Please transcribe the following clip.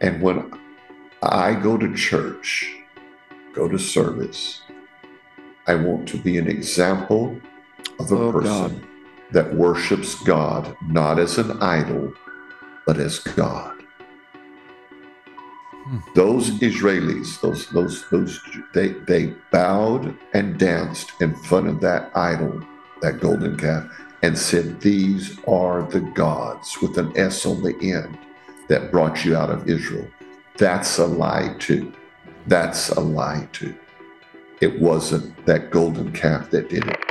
And when I go to church, go to service, I want to be an example of a Oh, person God. that worships God not as an idol, but as God. Hmm. Those Israelis, those those those they they bowed and danced in front of that idol, that golden calf, and said, "These are the gods," with an S on the end, that brought you out of Israel. That's a lie too. That's a lie too. It wasn't that golden calf that did it.